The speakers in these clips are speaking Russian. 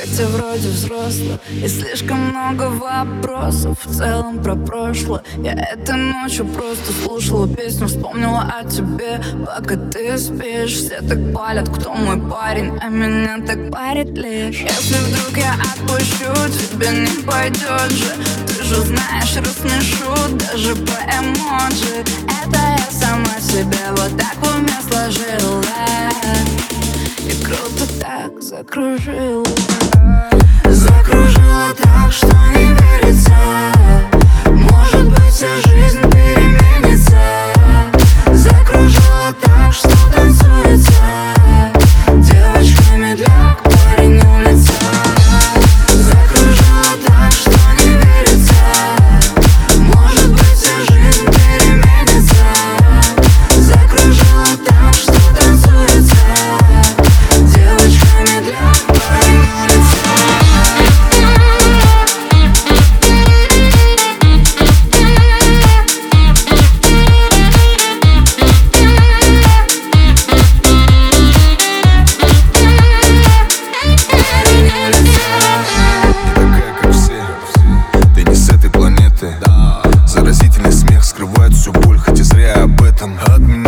хотя вроде взрослый И слишком много вопросов в целом про прошлое. Я этой ночью просто слушала песню, вспомнила о тебе. Пока ты спишь, все так палят, кто мой парень А меня так парит лишь. Если вдруг я отпущу, тебе не пойдет же. Ты же знаешь, рассмешу даже по эмоджи. Это я сама себе вот так в уме сложила закружила. Закружила так, что не верится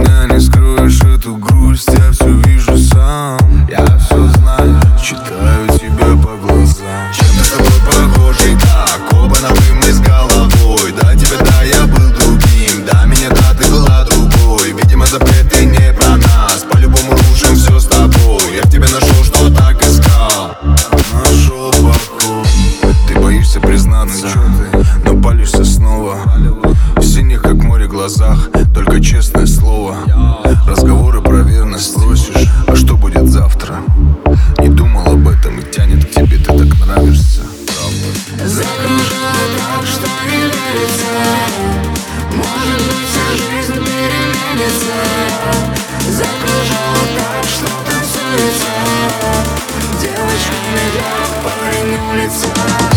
меня не скроешь эту грусть Я все вижу сам. Я все знаю Читаю тебя по глазам. Чем-то с тобой похожий, так Оба на мы с головой. Да, тебе да, я был другим Да, меня да, ты была другой. Видимо, запреты не про нас По-любому рушим все с тобой. Я в тебе нашел, что так искал. Нашел покой Ты боишься признаться Но палишься снова. В синих, как море, глазах Только честное слово. Разговоры про верность Спросишь, а что будет завтра? Не думал об этом и тянет к тебе Ты так нравишься. Закружила так, что не верится Может быть вся жизнь переменится Закружила так, что танцуется Девочками для парень улица